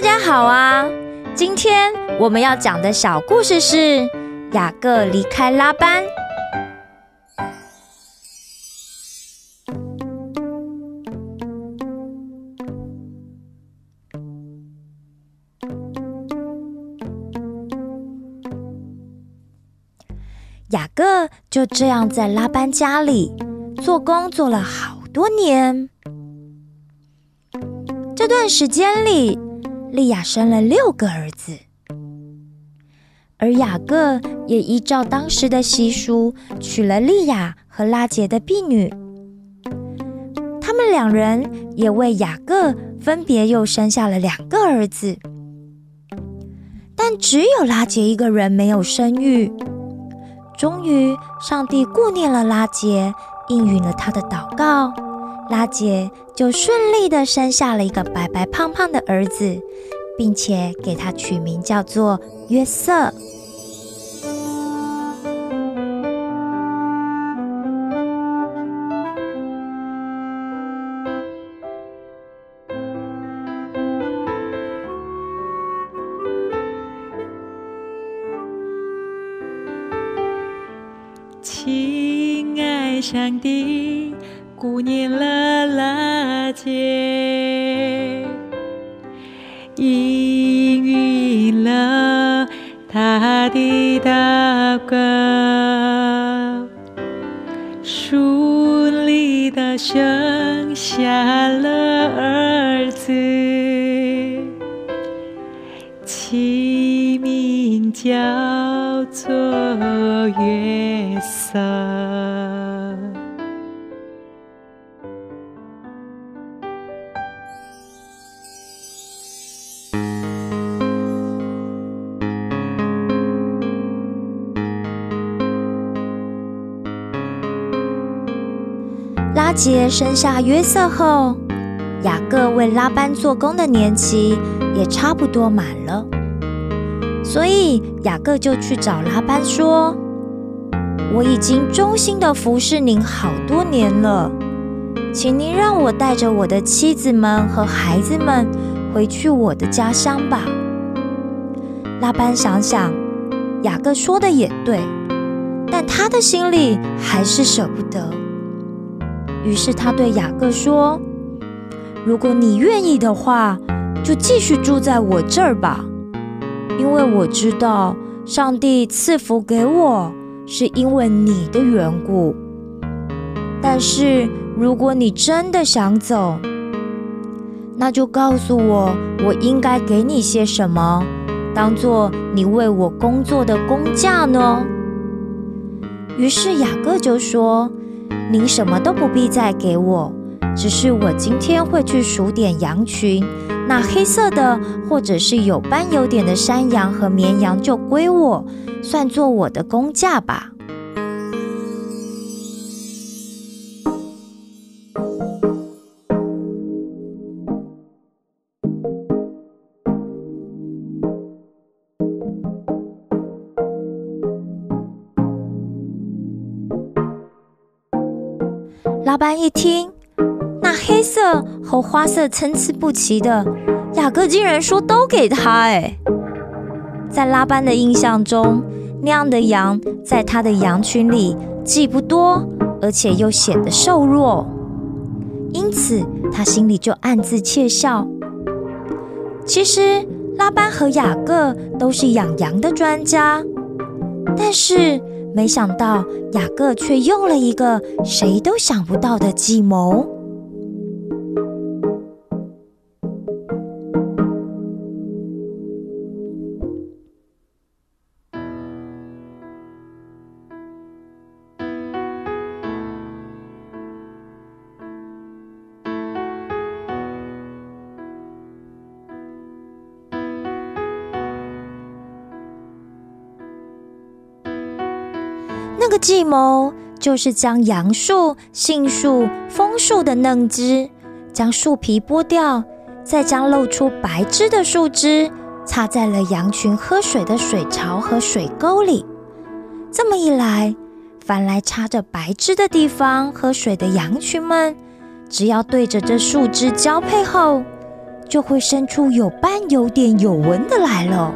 大家好啊！今天我们要讲的小故事是雅各离开拉班。雅各就这样在拉班家里做工做了好多年。这段时间里，莉亚生了六个儿子，而雅各也依照当时的习俗娶了莉亚和拉杰的婢女。他们两人也为雅各分别又生下了两个儿子，但只有拉杰一个人没有生育。终于，上帝顾念了拉杰，应允了他的祷告，拉结就顺利的生下了一个白白胖胖的儿子，并且给他取名叫做约瑟。亲爱上帝，顾念了拉结，应允了他的大哥，顺利的生下了儿子，起名叫做约瑟。拉结生下约瑟后，雅各为拉班做工的年期也差不多满了，所以雅各就去找拉班说：“我已经忠心的服侍您好多年了，请您让我带着我的妻子们和孩子们回去我的家乡吧。”拉班想想，雅各说的也对，但他的心里还是舍不得。于是他对雅各说：“如果你愿意的话，就继续住在我这儿吧，因为我知道上帝赐福给我是因为你的缘故。但是如果你真的想走，那就告诉我，我应该给你些什么，当做你为我工作的工价呢？”于是雅各就说。你什么都不必再给我，只是我今天会去数点羊群，那黑色的或者是有斑有点的山羊和绵羊就归我，算作我的工价吧。拉班一听，那黑色和花色参差不齐的，雅各竟然说都给他。哎，在拉班的印象中，那样的羊在他的羊群里既不多，而且又显得瘦弱，因此他心里就暗自窃笑。其实拉班和雅各都是养羊的专家，但是。没想到雅各却用了一个谁都想不到的计谋。个计谋就是将杨树、杏树、枫树的嫩枝，将树皮剥掉，再将露出白枝的树枝插在了羊群喝水的水槽和水沟里。这么一来，凡来插着白枝的地方喝水的羊群们，只要对着这树枝交配后，就会生出有斑、有点、有纹的来了。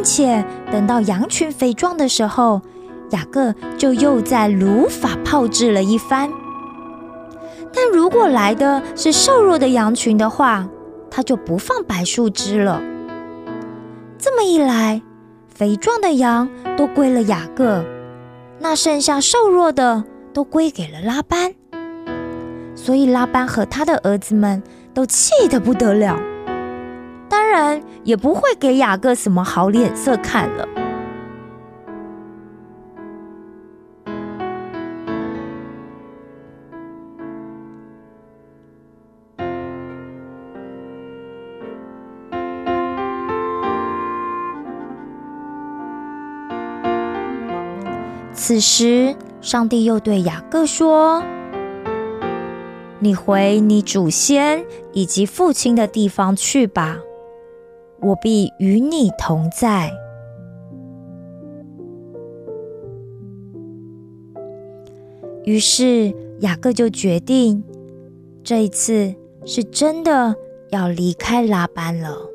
并且等到羊群肥壮的时候，雅各就又在炉法炮制了一番。但如果来的是瘦弱的羊群的话，他就不放白树枝了。这么一来，肥壮的羊都归了雅各，那剩下瘦弱的都归给了拉班。所以拉班和他的儿子们都气得不得了。当然也不会给雅各什么好脸色看了。此时，上帝又对雅各说：“你回你祖先以及父亲的地方去吧。”我必与你同在。于是雅各就决定，这一次是真的要离开拉班了。